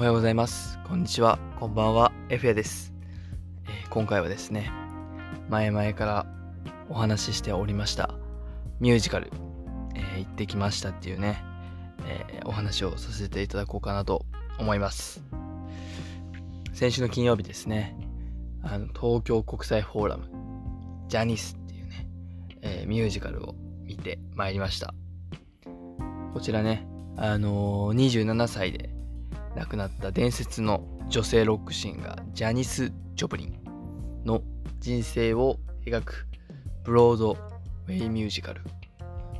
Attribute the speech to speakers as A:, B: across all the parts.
A: おはようございます。こんにちは。こんばんは。エフヤです、えー今回はですね、前々からお話ししておりましたミュージカル、えー行ってきましたっていうね、えーお話をさせていただこうかなと思います。先週の金曜日ですね、あの東京国際フォーラム、ジャニスっていうね、えミュージカルを見てまいりました。こちらね、あの27歳で亡くなった伝説の女性ロックシンガージャニス・ジョプリンの人生を描くブロードウェイミュージカル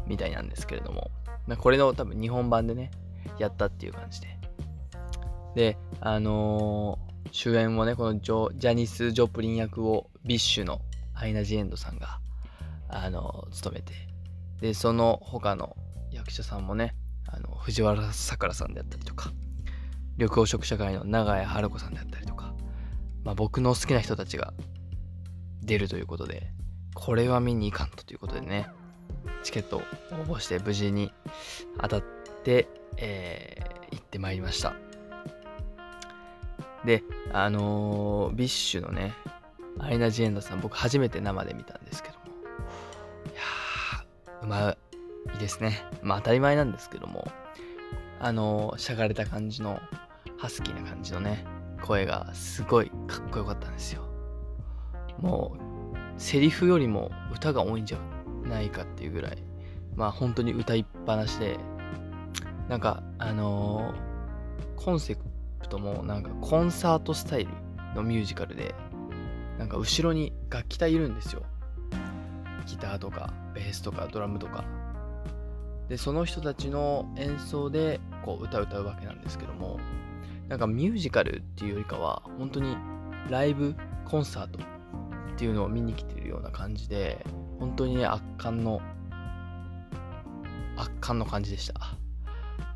A: みたいなんですけれども、まこれの多分日本版でねやったっていう感じでであのー主演をねこのジョジャニス・ジョプリン役を BiSH のアイナ・ジ・エンドさんがあのー務めて。でその他の役者さんもねあの藤原さくらさんであったりとか。緑黄色社会の長屋春子さんであったりとか、まあ、僕の好きな人たちが出るということでこれは見に行かんとということでねチケットを応募して無事に当たって、えー行ってまいりました。であのービッシュのねアイナ・ジ・エンドさん僕初めて生で見たんですけどもいやーうまいですね。まあ当たり前なんですけどもあのーしゃがれた感じのハスキーな感じのね声がすごいかっこよかったんですよ。もうセリフよりも歌が多いんじゃないかっていうぐらいまあ本当に歌いっぱなしでなんかあのーコンセプトもなんかコンサートスタイルのミュージカルでなんか後ろに楽器隊いるんですよ。ギターとかベースとかドラムとか。でその人たちの演奏でこう歌を歌うわけなんですけどもなんかミュージカルっていうよりかは本当にライブコンサートっていうのを見に来てるような感じで本当にね圧巻の圧巻の感じでした。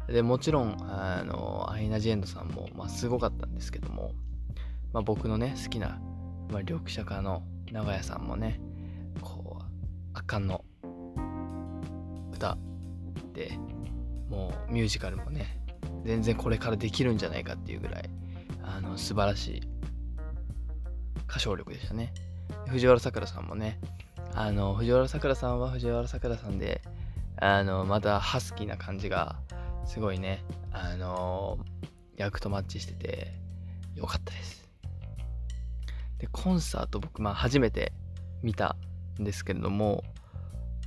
A: でもちろんあのアイナ・ジ・エンドさんも、まあ、すごかったんですけども、まあ、僕のね好きな、まあ、緑茶家の長屋さんもねこう圧巻の歌でもうミュージカルもね全然これからできるんじゃないかっていうぐらいあの素晴らしい歌唱力でしたね。藤原さくらさんもねあの藤原さくらさんは藤原さくらさんであのまたハスキーな感じがすごいねあの役とマッチしててよかったです。でコンサート僕まあ初めて見たんですけれども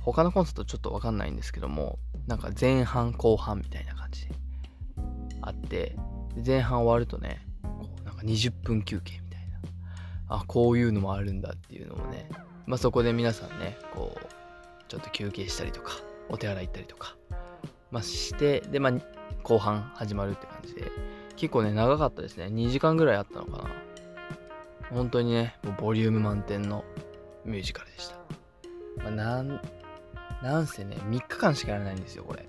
A: 他のコンサートちょっとわかんないんですけどもなんか前半後半みたいな感じで。あって前半終わるとねこうなんか20分休憩みたいな。あこういうのもあるんだっていうのもね。まあそこで皆さんねこうちょっと休憩したりとかお手洗い行ったりとかまあしてでまあ後半始まるって感じで。結構ね長かったですね。2時間ぐらいあったのかな。本当にねもうボリューム満点のミュージカルでした、まあ、なんなんせね3日間しかやらないんですよこれ。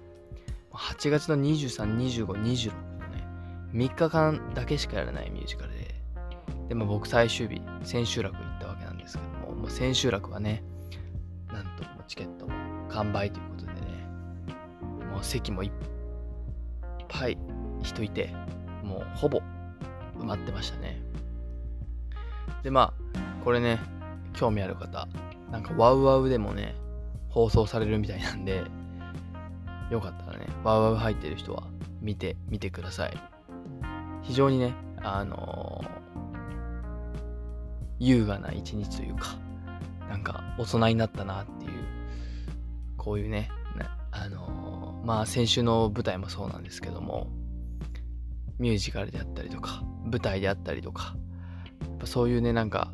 A: 8月の232526のね。3日間だけしかやらないミュージカルで。で、まあ、僕最終日千秋楽行ったわけなんですけども。もう千秋楽はねなんともチケット完売ということでね。もう席もいっぱい人いてもうほぼ埋まってましたね。でまあこれね興味ある方なんかワウワウでもね放送されるみたいなんでよかったワウワウ入ってる人は見てみてください。非常にねあのー優雅な一日というかなんか大人になったなっていうこういうねあのーまあ先週の舞台もそうなんですけどもミュージカルであったりとか舞台であったりとかやっぱそういうねなんか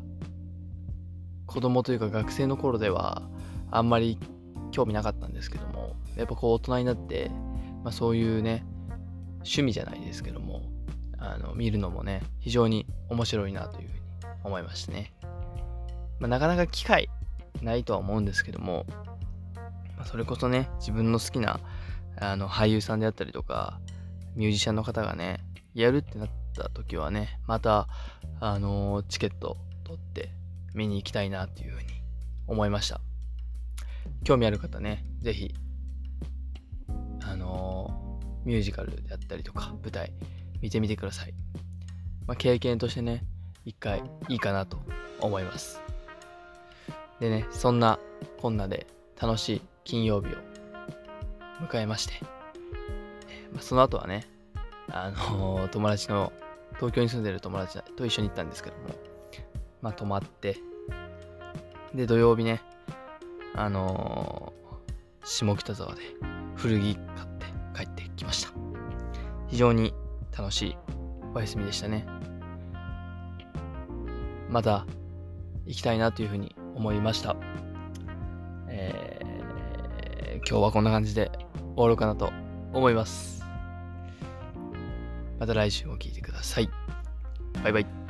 A: 子供というか学生の頃ではあんまり興味なかったんですけどもやっぱこう大人になって、まあ、そういうね趣味じゃないですけどもあの見るのもね非常に面白いなというふうに思いましたね、まあ、なかなか機会ないとは思うんですけども、まあ、それこそね自分の好きなあの俳優さんであったりとかミュージシャンの方がねやるってなった時はねまたあのチケット取って見に行きたいなっていうふうに思いました。興味ある方ねぜひあのミュージカルであったりとか舞台見てみてください。まあ、経験としてね、一回いいかなと思います。でね、そんなこんなで楽しい金曜日を迎えまして、まあ、その後はね、あのー、友達の、東京に住んでる友達と一緒に行ったんですけども、まあ、泊まって、で、土曜日ね、あのー、下北沢で古着買ってきました。非常に楽しいお休みでしたね。また行きたいなというふうに思いました。えー、今日はこんな感じで終わろうかなと思います。また来週も聴いてください。バイバイ。